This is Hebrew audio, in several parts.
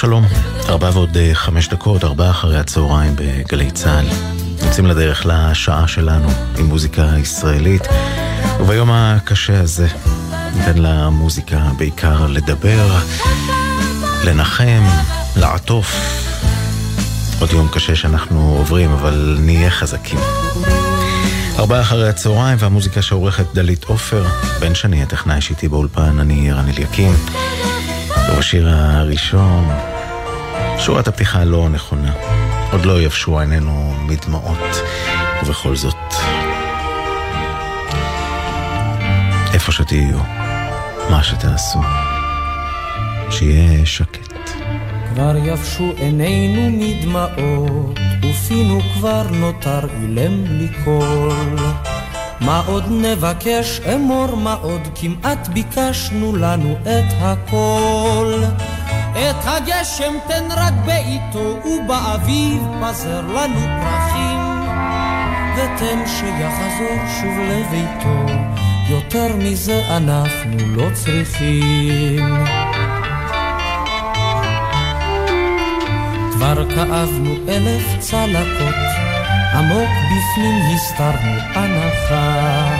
שלום ארבע ועוד אה, חמש דקות, ארבע אחרי הצהריים בגלי צה"ל. יוצאים לדרך לשעה שלנו עם מוזיקה ישראלית, וביום הקשה הזה ניתן למוזיקה בעיקר לדבר, לנחם, לעטוף. עוד יום קשה שאנחנו עוברים, אבל נהיה חזקים. ארבעה אחרי הצהריים והמוזיקה שעורכת דלית עופר, בן שני הטכנאי שאיתי באולפן, אני רן אליקים. ובשיר הראשון, שורת הפתיחה לא נכונה. עוד לא יבשו עינינו מדמעות, ובכל זאת, איפה שתהיו, מה שתעשו, שיהיה שקט. כבר יבשו עינינו מדמעות, ופינו כבר נותר אילם בלי קול. מה עוד נבקש אמור, מה עוד כמעט ביקשנו לנו את הכל. את הגשם תן רק בעיתו, ובאביב פזר לנו פרחים. ותן שיחזור שוב לביתו, יותר מזה אנחנו לא צריכים. כבר כאבנו אלף צלקות, עמוק בפנים הסתרנו הנחה.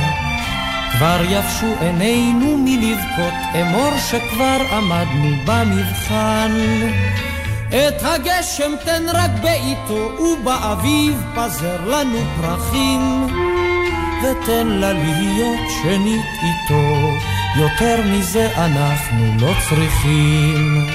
כבר יבשו עינינו מלבכות, אמור שכבר עמדנו במבחן. את הגשם תן רק בעיתו, ובאביב פזר לנו פרחים. ותן לה להיות שנית איתו, יותר מזה אנחנו לא צריכים.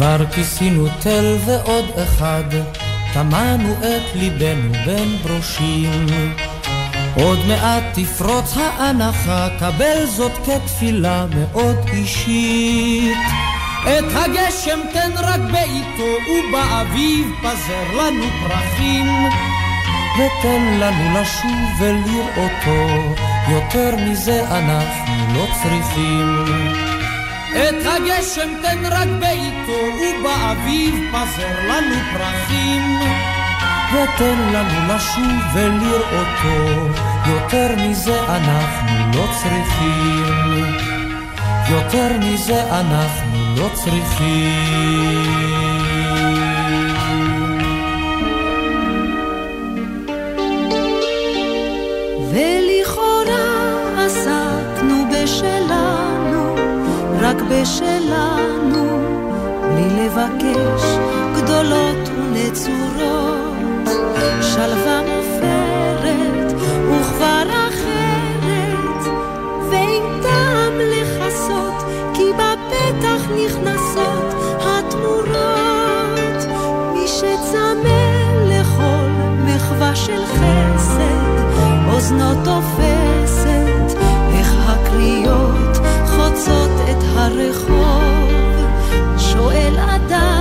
כבר כיסינו תל ועוד אחד, טמנו את ליבנו בין ברושים. עוד מעט תפרוץ האנחה, קבל זאת כתפילה מאוד אישית. את הגשם תן רק בעיתו, ובאביב פזר לנו פרחים. ותן לנו לשוב ולראותו, יותר מזה אנחנו לא צריכים. את הגשם תן רק בעיתו, ובאביב פזר לנו פרחים. ותן לנו לשוב ולראותו, יותר מזה אנחנו לא צריכים. יותר מזה אנחנו לא צריכים. ולכאורה עסקנו בשלנו, רק בשלנו, בלי לבקש גדולות ונצורות, שלווה מופרת וכבר אחרת, ואין טעם לכסות, כי בפתח נכנסות התמורות. מי שצמא לכל מחווה של חסד, אוזנו תופסת, איך הקריאות חוצות את הרחוב, שואל עדיין,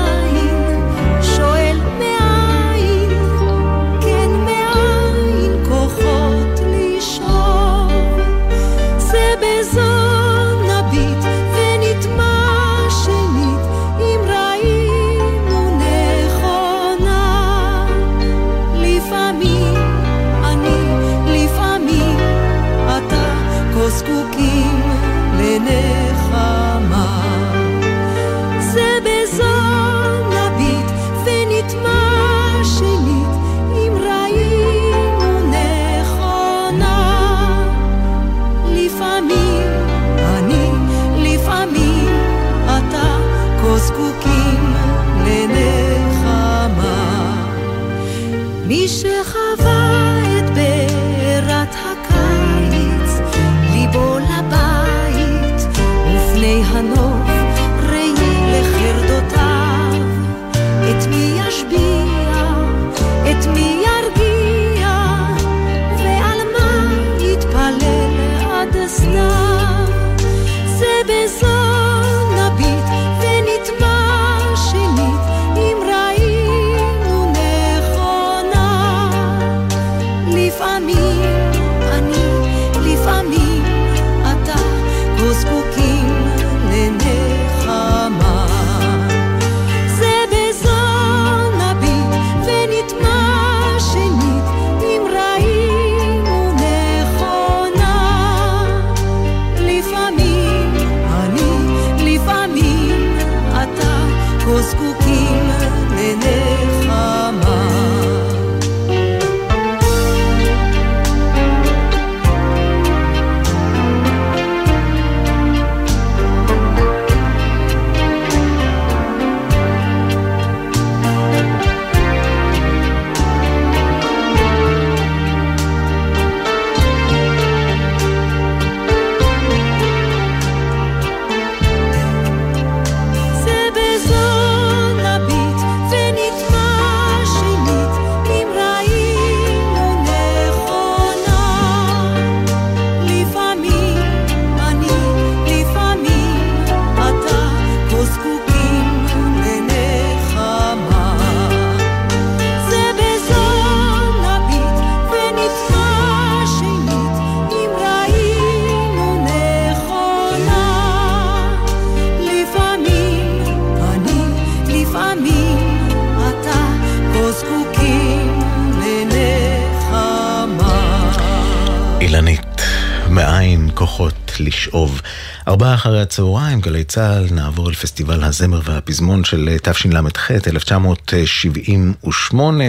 2 גלי צה"ל, נעבור אל פסטיבל הזמר והפזמון של אה, תשל"ח, 1978.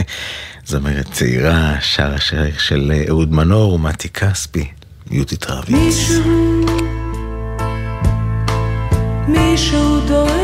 זמרת צעירה, שר השיר של אה, אהוד מנור ומתי כספי, יהודית רביץ. מישהו, מישהו דואג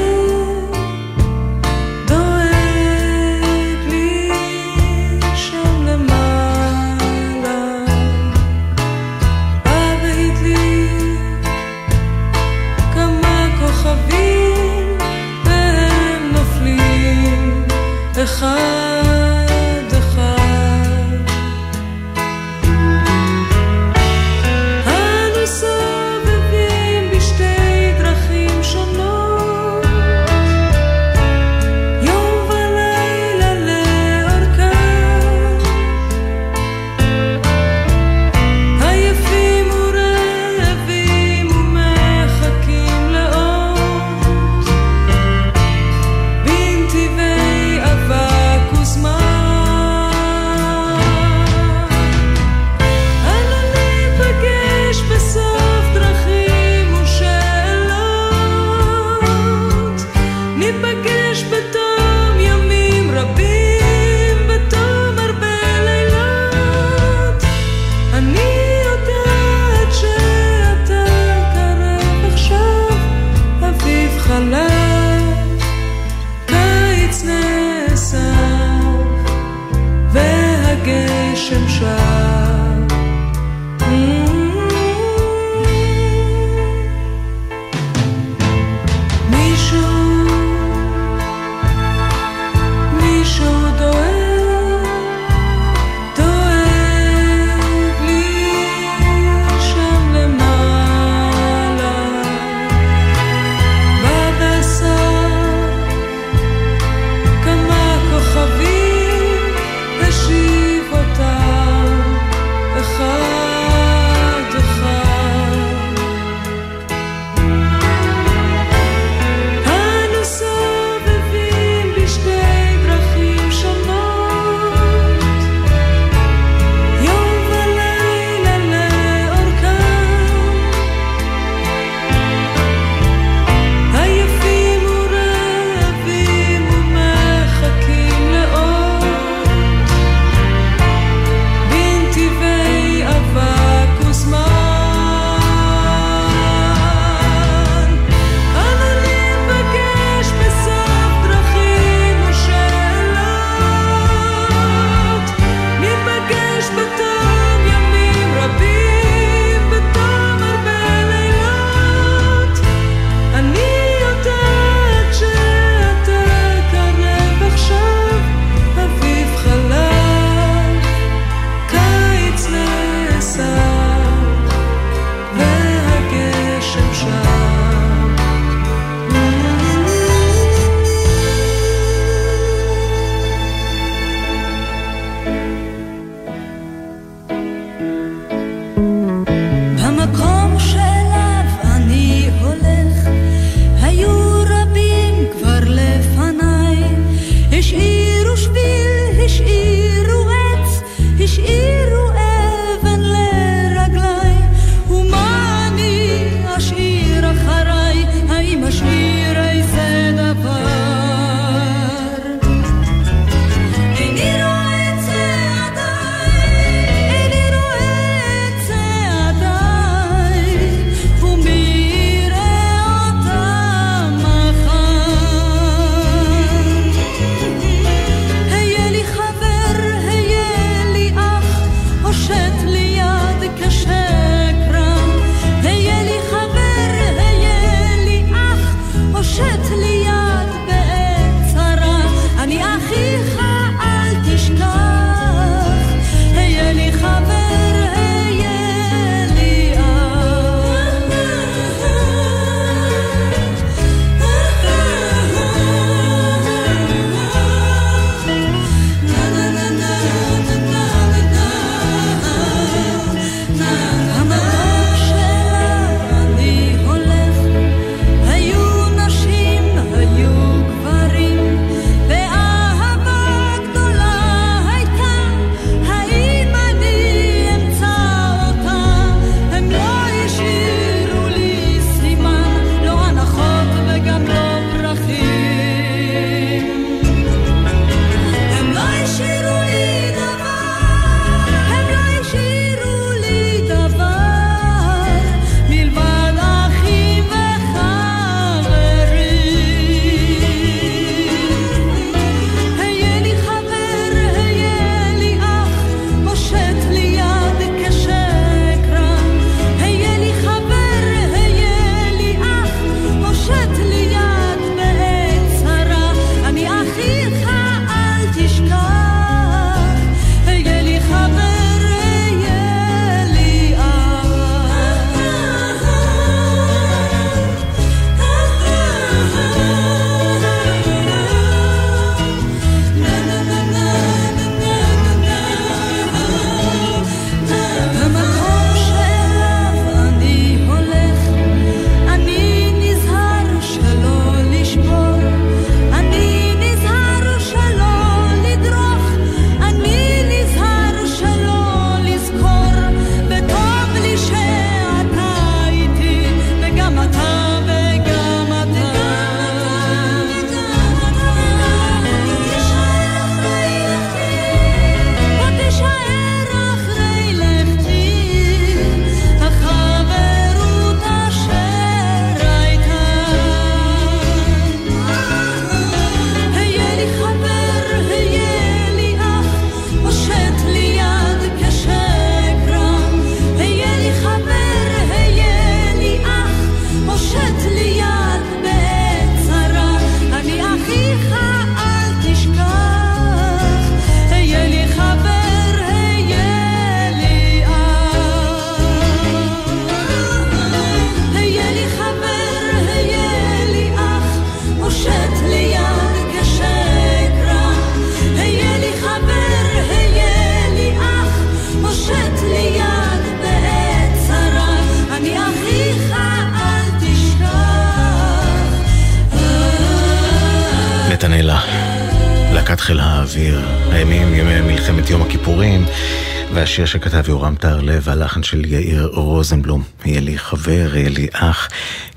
והשיר שכתב יורם טהרלב, הלחן של יאיר רוזנבלום. יהיה לי חבר, יהיה לי אח,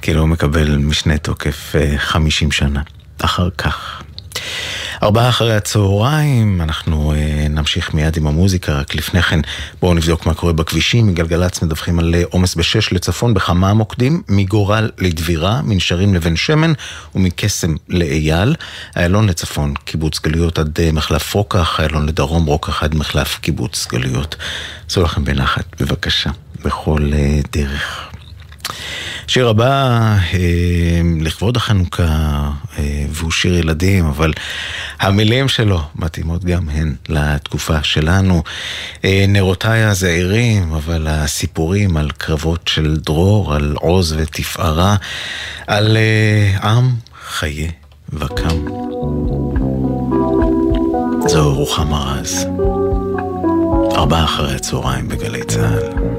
כאילו הוא מקבל משנה תוקף 50 אה, שנה. אחר כך. ארבעה אחרי הצהריים, אנחנו אה, נמשיך מיד עם המוזיקה, רק לפני כן בואו נבדוק מה קורה בכבישים. מגלגלצ מדווחים על אה, עומס בשש לצפון בכמה מוקדים, מגורל לדבירה, מנשרים לבן שמן ומקסם לאייל. איילון לצפון, קיבוץ גלויות עד אה, מחלף רוקח, איילון לדרום, רוקח עד מחלף קיבוץ גלויות. עשו לכם בנחת, בבקשה, בכל אה, דרך. שיר הבא, אה, לכבוד החנוכה, אה, והוא שיר ילדים, אבל המילים שלו מתאימות גם הן לתקופה שלנו. אה, נרותיי הזעירים, אבל הסיפורים על קרבות של דרור, על עוז ותפארה, על אה, עם חיה וקם. זו רוחמה רז. ארבעה אחרי הצהריים בגלי צה"ל.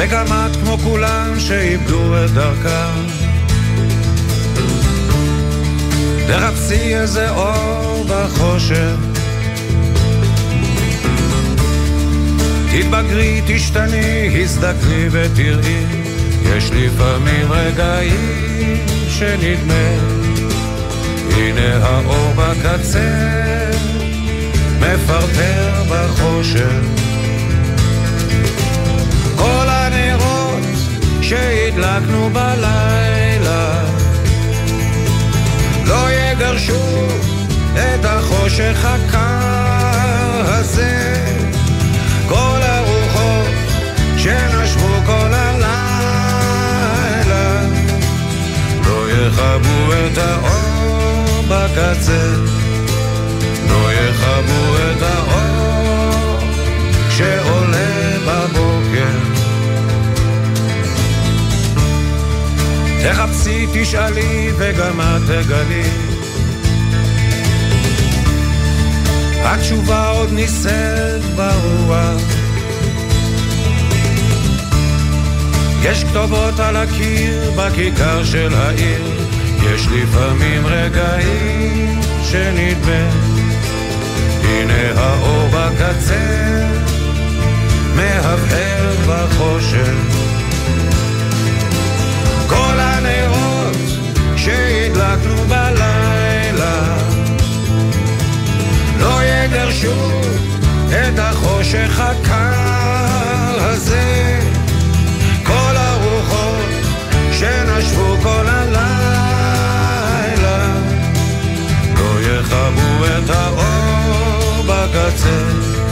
וגם את כמו כולם שאיבדו את דרכם. תחפשי איזה אור בחושך. תתבגרי, תשתני, הזדקני ותראי, יש לפעמים רגעים שנדמה, הנה האור בקצה, מפרפר בחושך. בלילה. לא יגרשו את החושך הקר הזה. כל הרוחות שנשבו כל הלילה. לא יכבו את האור בקצה. לא יכבו את האור תחפשי, תשאלי וגם את תגלי. התשובה עוד נישאת ברוח. יש כתובות על הקיר בכיכר של העיר, יש לפעמים רגעים שנדמה, הנה האור בקצה, מהבהר בחושך. בלילה. לא יגרשו את החושך הקר הזה. כל הרוחות שנשבו כל הלילה. לא יכבו את האור בקצה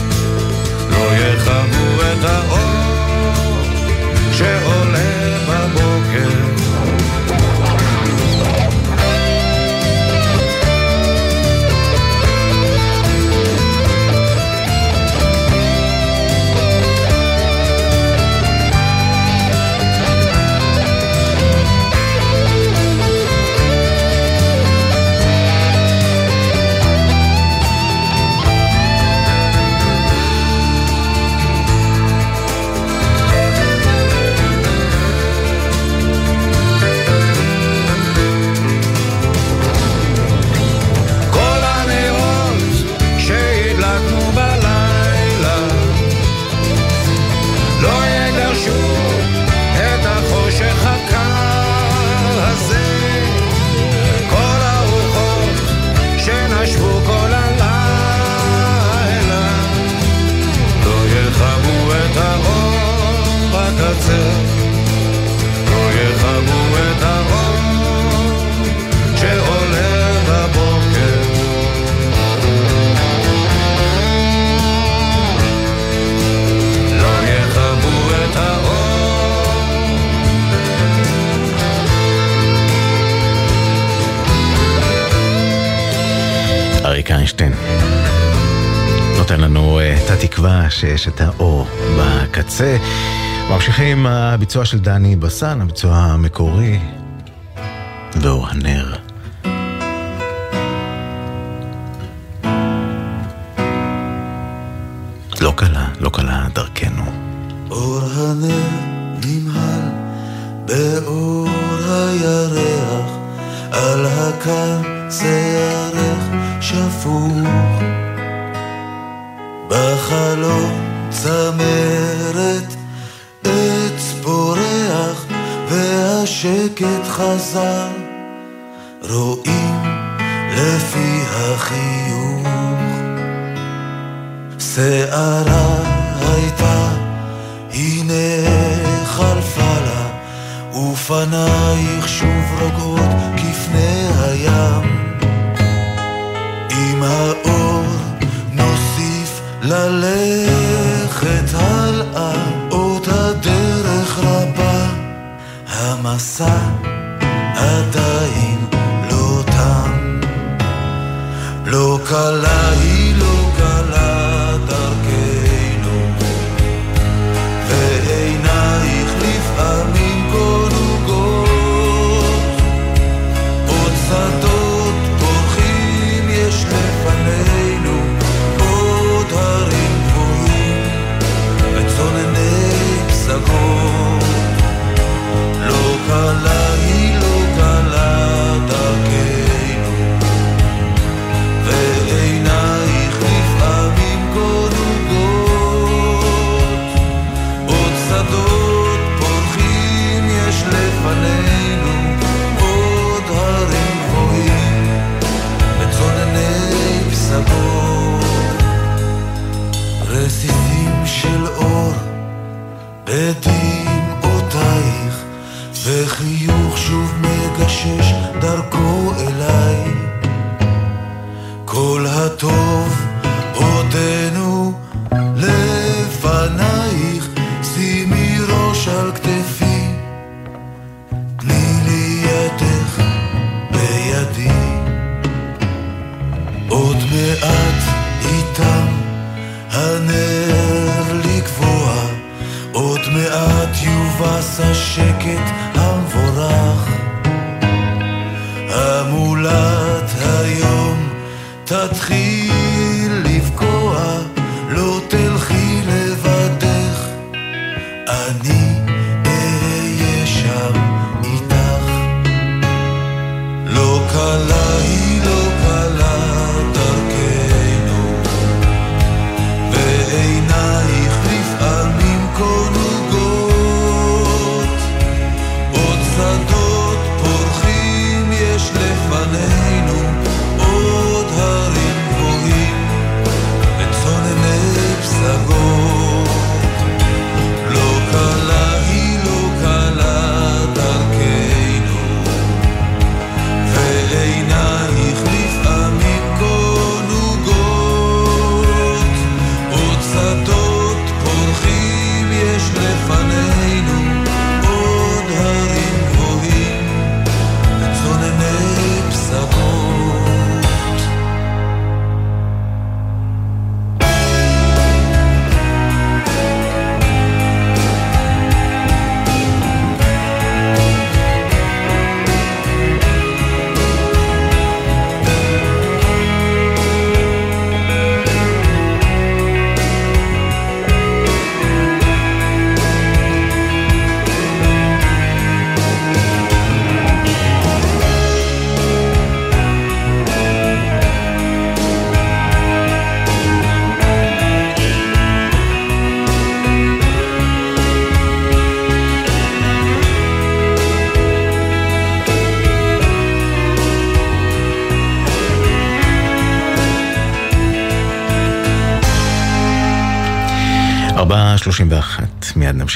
ממשיכים הביצוע של דני בסן, הביצוע המקורי, ואור הנר. לא קלה, לא קלה דרכנו. אור הנר נמהל באור הירח, על הקר ירך שפוך. בחלום צמרת עץ פורח והשקט חזר. רואים לפי החיוך. שערה הייתה הנה חלפה לה. ופנייך שוב רוגעות כפני הים. עם האור ללכת הלאה, המסע עדיין לא תם. לא קלה היא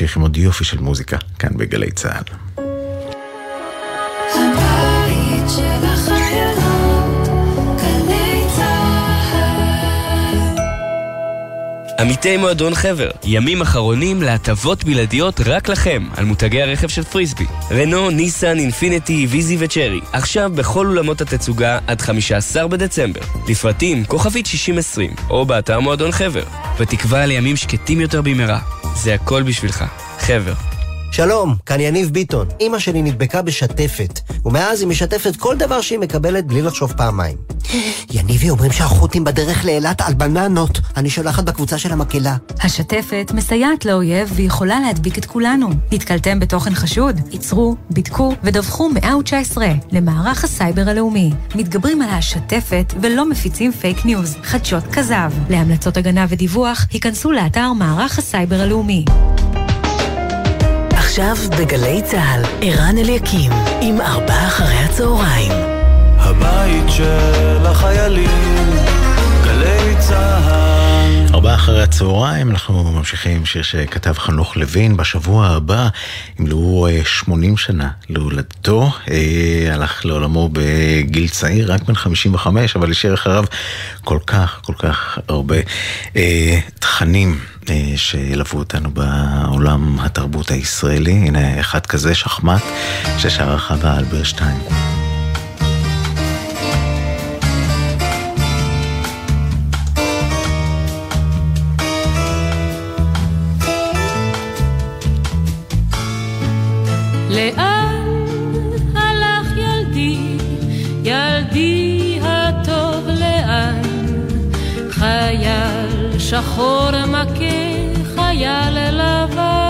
נמשיך עם עוד יופי של מוזיקה, כאן בגלי צה"ל. עמיתי מועדון חבר, ימים אחרונים להטבות בלעדיות רק לכם על מותגי הרכב של פריסבי. רנו, ניסן, אינפיניטי, ויזי וצ'רי. עכשיו בכל אולמות התצוגה עד 15 בדצמבר. לפרטים כוכבית 6020 או באתר מועדון חבר. בתקווה לימים שקטים יותר במהרה. זה הכל בשבילך. חבר. שלום, כאן יניב ביטון. אימא שלי נדבקה בשתפת, ומאז היא משתפת כל דבר שהיא מקבלת בלי לחשוב פעמיים. יניבי, אומרים שהחות'ים בדרך לאילת על בננות. אני שולחת בקבוצה של המקהלה. השתפת מסייעת לאויב ויכולה להדביק את כולנו. נתקלתם בתוכן חשוד? עצרו, בדקו ודווחו 119 למערך הסייבר הלאומי. מתגברים על השתפת ולא מפיצים פייק ניוז, חדשות כזב. להמלצות הגנה ודיווח, היכנסו לאתר מערך הסייבר הלאומי. עכשיו בגלי צה"ל, ערן אליקים, עם ארבעה אחרי הצהריים. הבית של החיילים. ארבעה אחרי הצהריים, אנחנו ממשיכים עם שיר שכתב חנוך לוין. בשבוע הבא ימלאו אה, 80 שנה להולדתו. אה, הלך לעולמו בגיל צעיר, רק בן 55, אבל השאיר אחריו כל כך, כל כך הרבה אה, תכנים. אה, שילוו אותנו בעולם התרבות הישראלי. הנה אחד כזה, שחמט, ששרה חווה אלברשטיין. שחור מכה חייל לבן.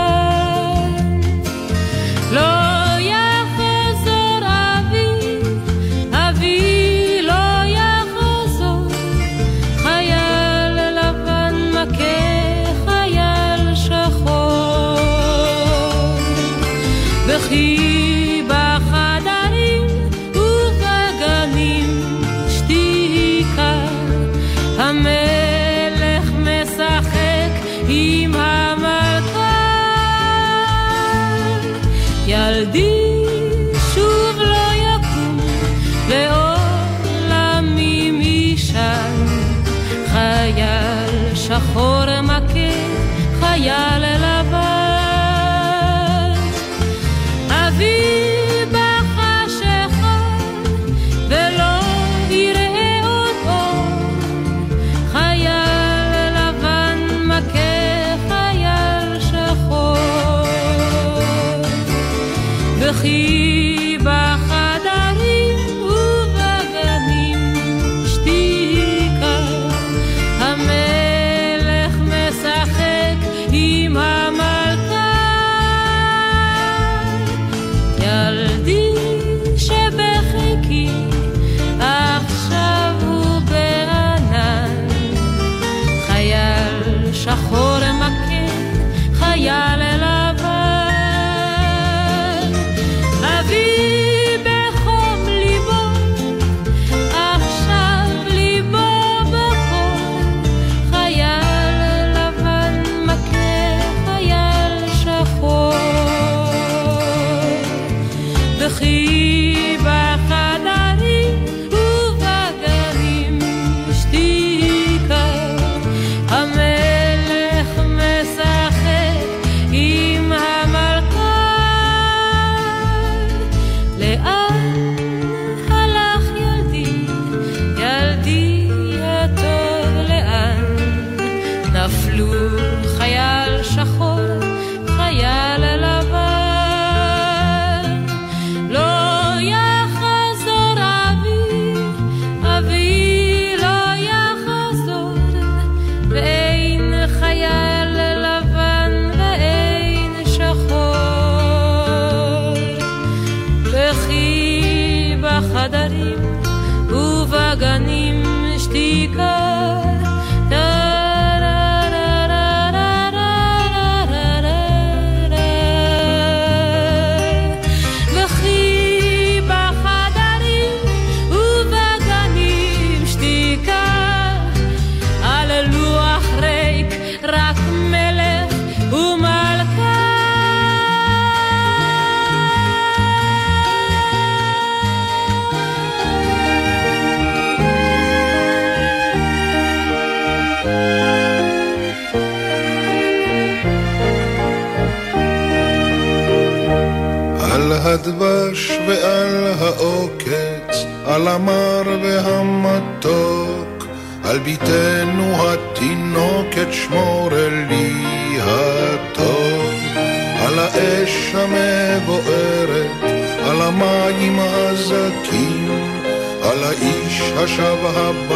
her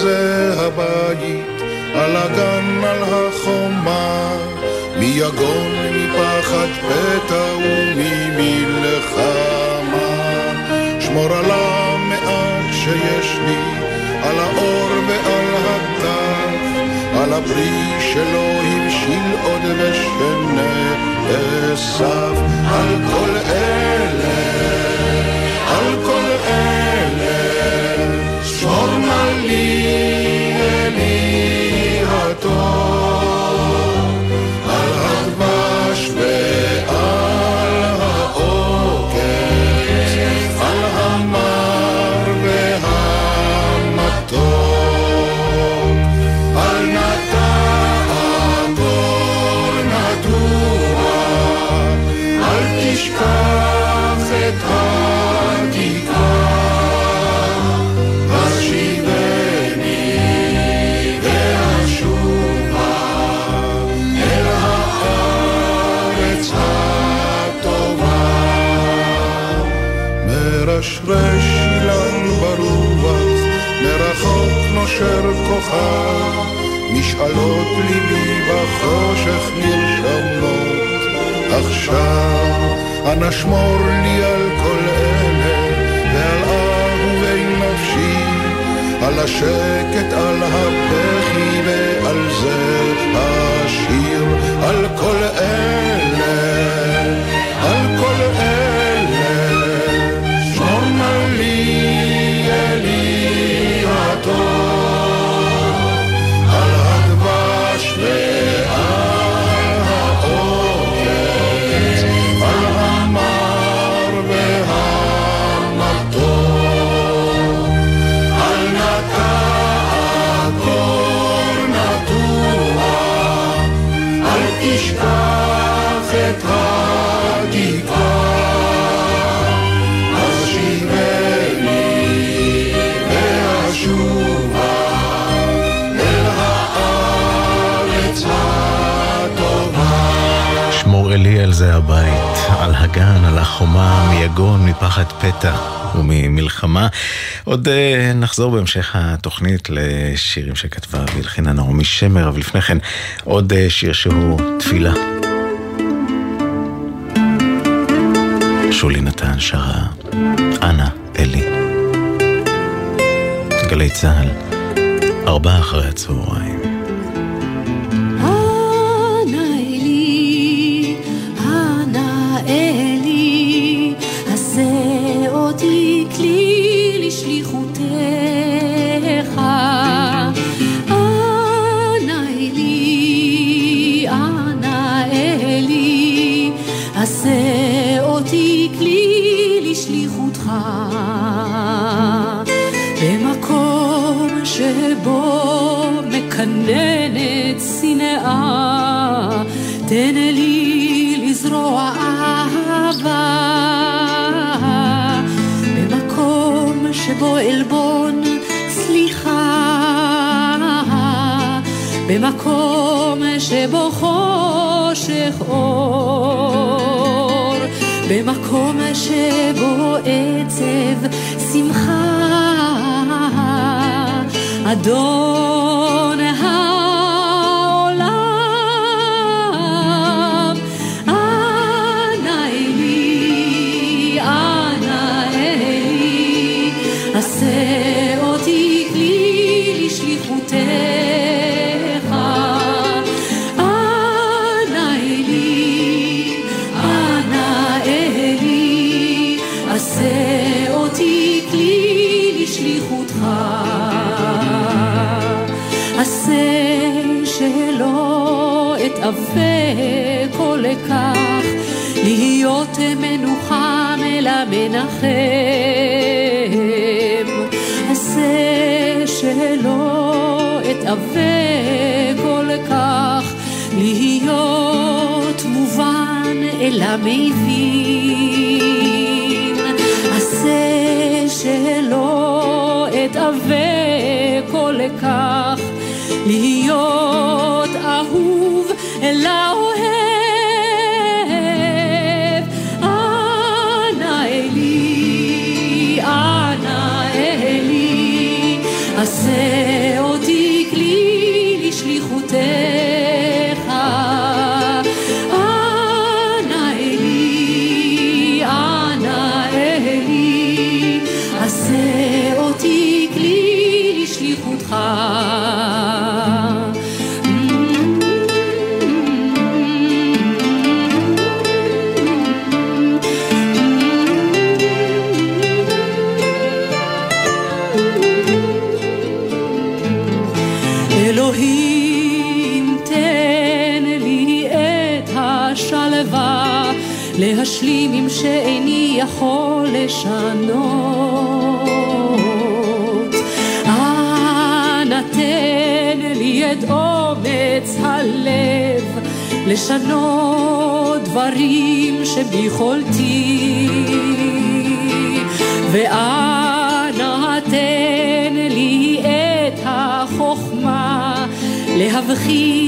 זה הבית, על הגן, על החומה, מיגון, מפחד פתע וממלחמה. שמור על המעט שיש לי, על האור ועל הטף, על הפרי שלא הבשיל עוד ושנאסף, על כל אלה, על כל אלה, שמור נא כוכב, משאלות ליבי בחושך נרשמות. עכשיו, אנא שמור לי על כל אלה, ועל אהובי נפשי, על השקט, על הבכי ועל זה השיר, על כל אלה, אלי על זה הבית, על הגן, על החומה, מיגון, מפחד פתע וממלחמה. עוד uh, נחזור בהמשך התוכנית לשירים שכתבה והלחינה נעמי שמר, אבל לפני כן עוד uh, שיר שהוא תפילה. שולי נתן שרה, אנא אלי. גלי צה"ל, ארבעה אחרי הצהריים. במקום שבו מקננת שנאה, תן לי לזרוע אהבה. במקום שבו עלבון סליחה, במקום שבו חושך אור, במקום שבו עצב שמחה. אדון מנחם. עשה שלא אתאווה כל כך להיות מובן אל המבין, עשה שלא אתאווה כל כך להיות אהוב אל האור לשנות דברים שביכולתי. ואנא תן לי את החוכמה להבחין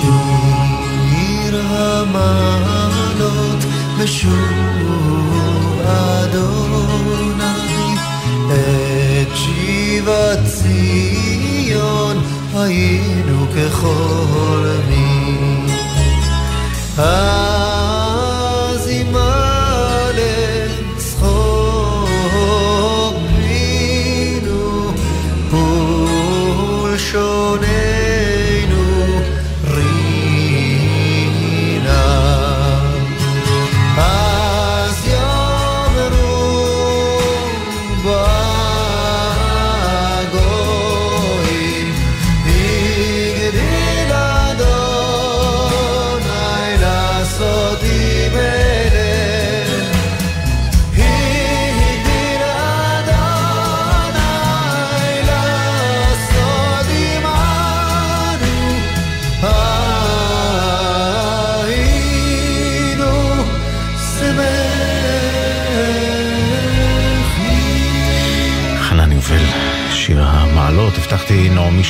שיר המעלות ושוב אדוני את שיבת ציון היינו ככל מי.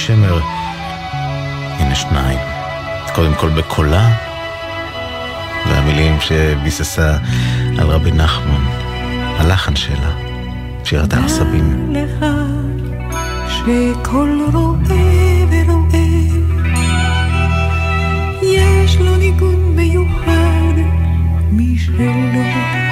שמר. הנה שניים. קודם כל בקולה, והמילים שביססה על רבי נחמן, הלחן שלה, שירת העשבים. לך שכל רואה ורואה, יש לו ניגון מיוחד משלו.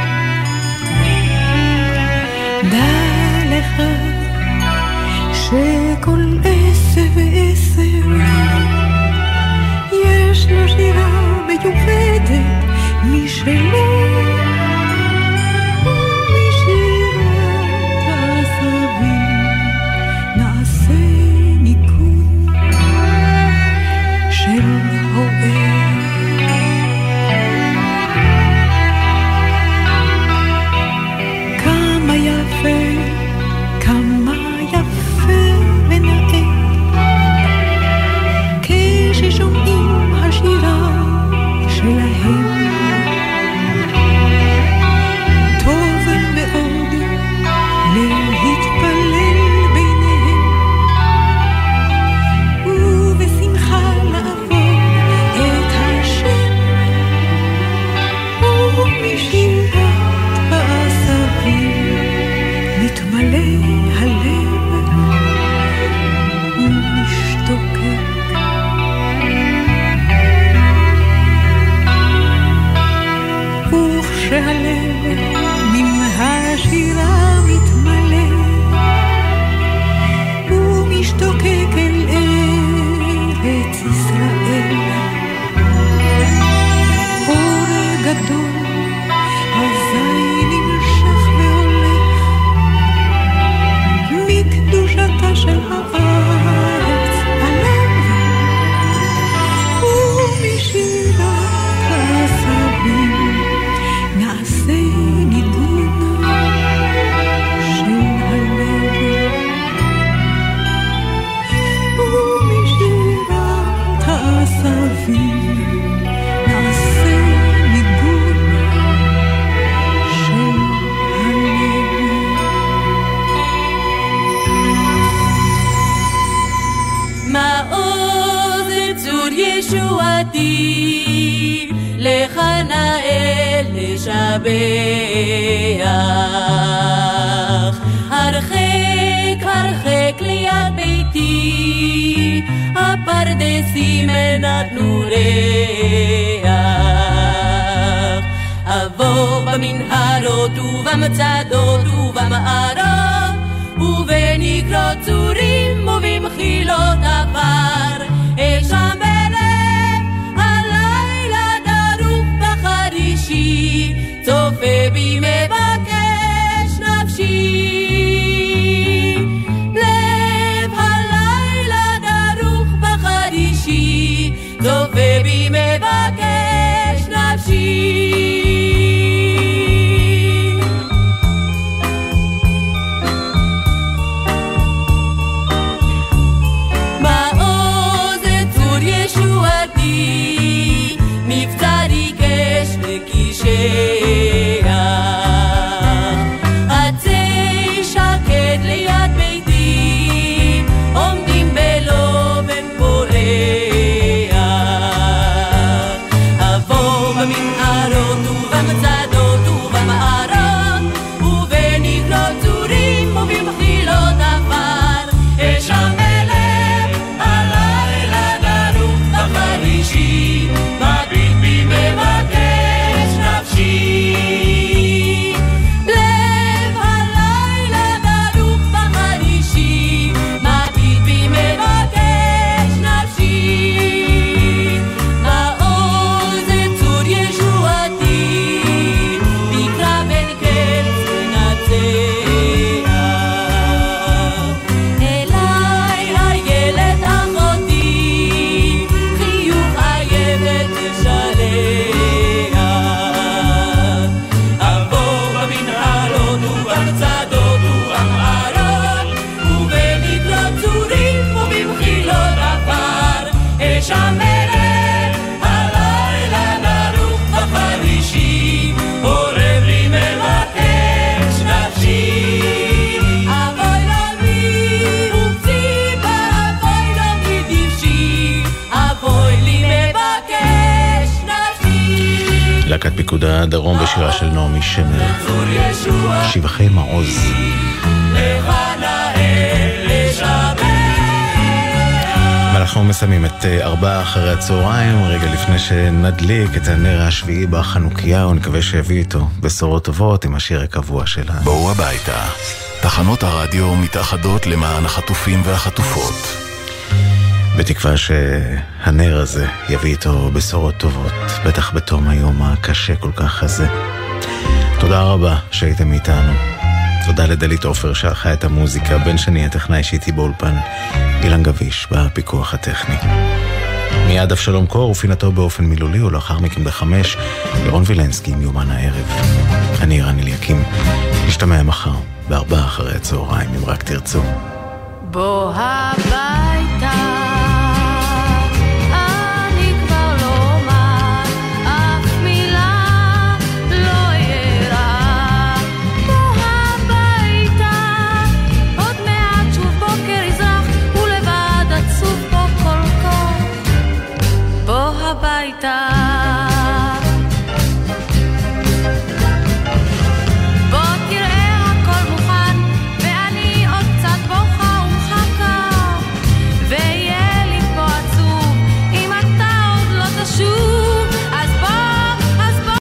להקת פיקוד הדרום בשירה של נעמי שמר. שבחי מעוז. ואנחנו מסיימים את אה, ארבעה אחרי הצהריים, רגע לפני שנדליק את הנר השביעי בחנוכיה, ונקווה שיביא איתו בשורות טובות עם השיר הקבוע שלנו. בואו הביתה. תחנות הרדיו מתאחדות למען החטופים והחטופות. בתקווה שהנר הזה יביא איתו בשורות טובות, בטח בתום היום הקשה כל כך הזה. תודה רבה שהייתם איתנו. תודה לדלית עופר שערכה את המוזיקה, בן שני הטכנאי שאיתי באולפן, אילן גביש בפיקוח הטכני. מיד אבשלום קור ופינתו באופן מילולי, ולאחר מכן בחמש, ירון וילנסקי עם יומן הערב. אני רן אליקים, נשתמע מחר, בארבעה אחרי הצהריים, אם רק תרצו. בוא הביתה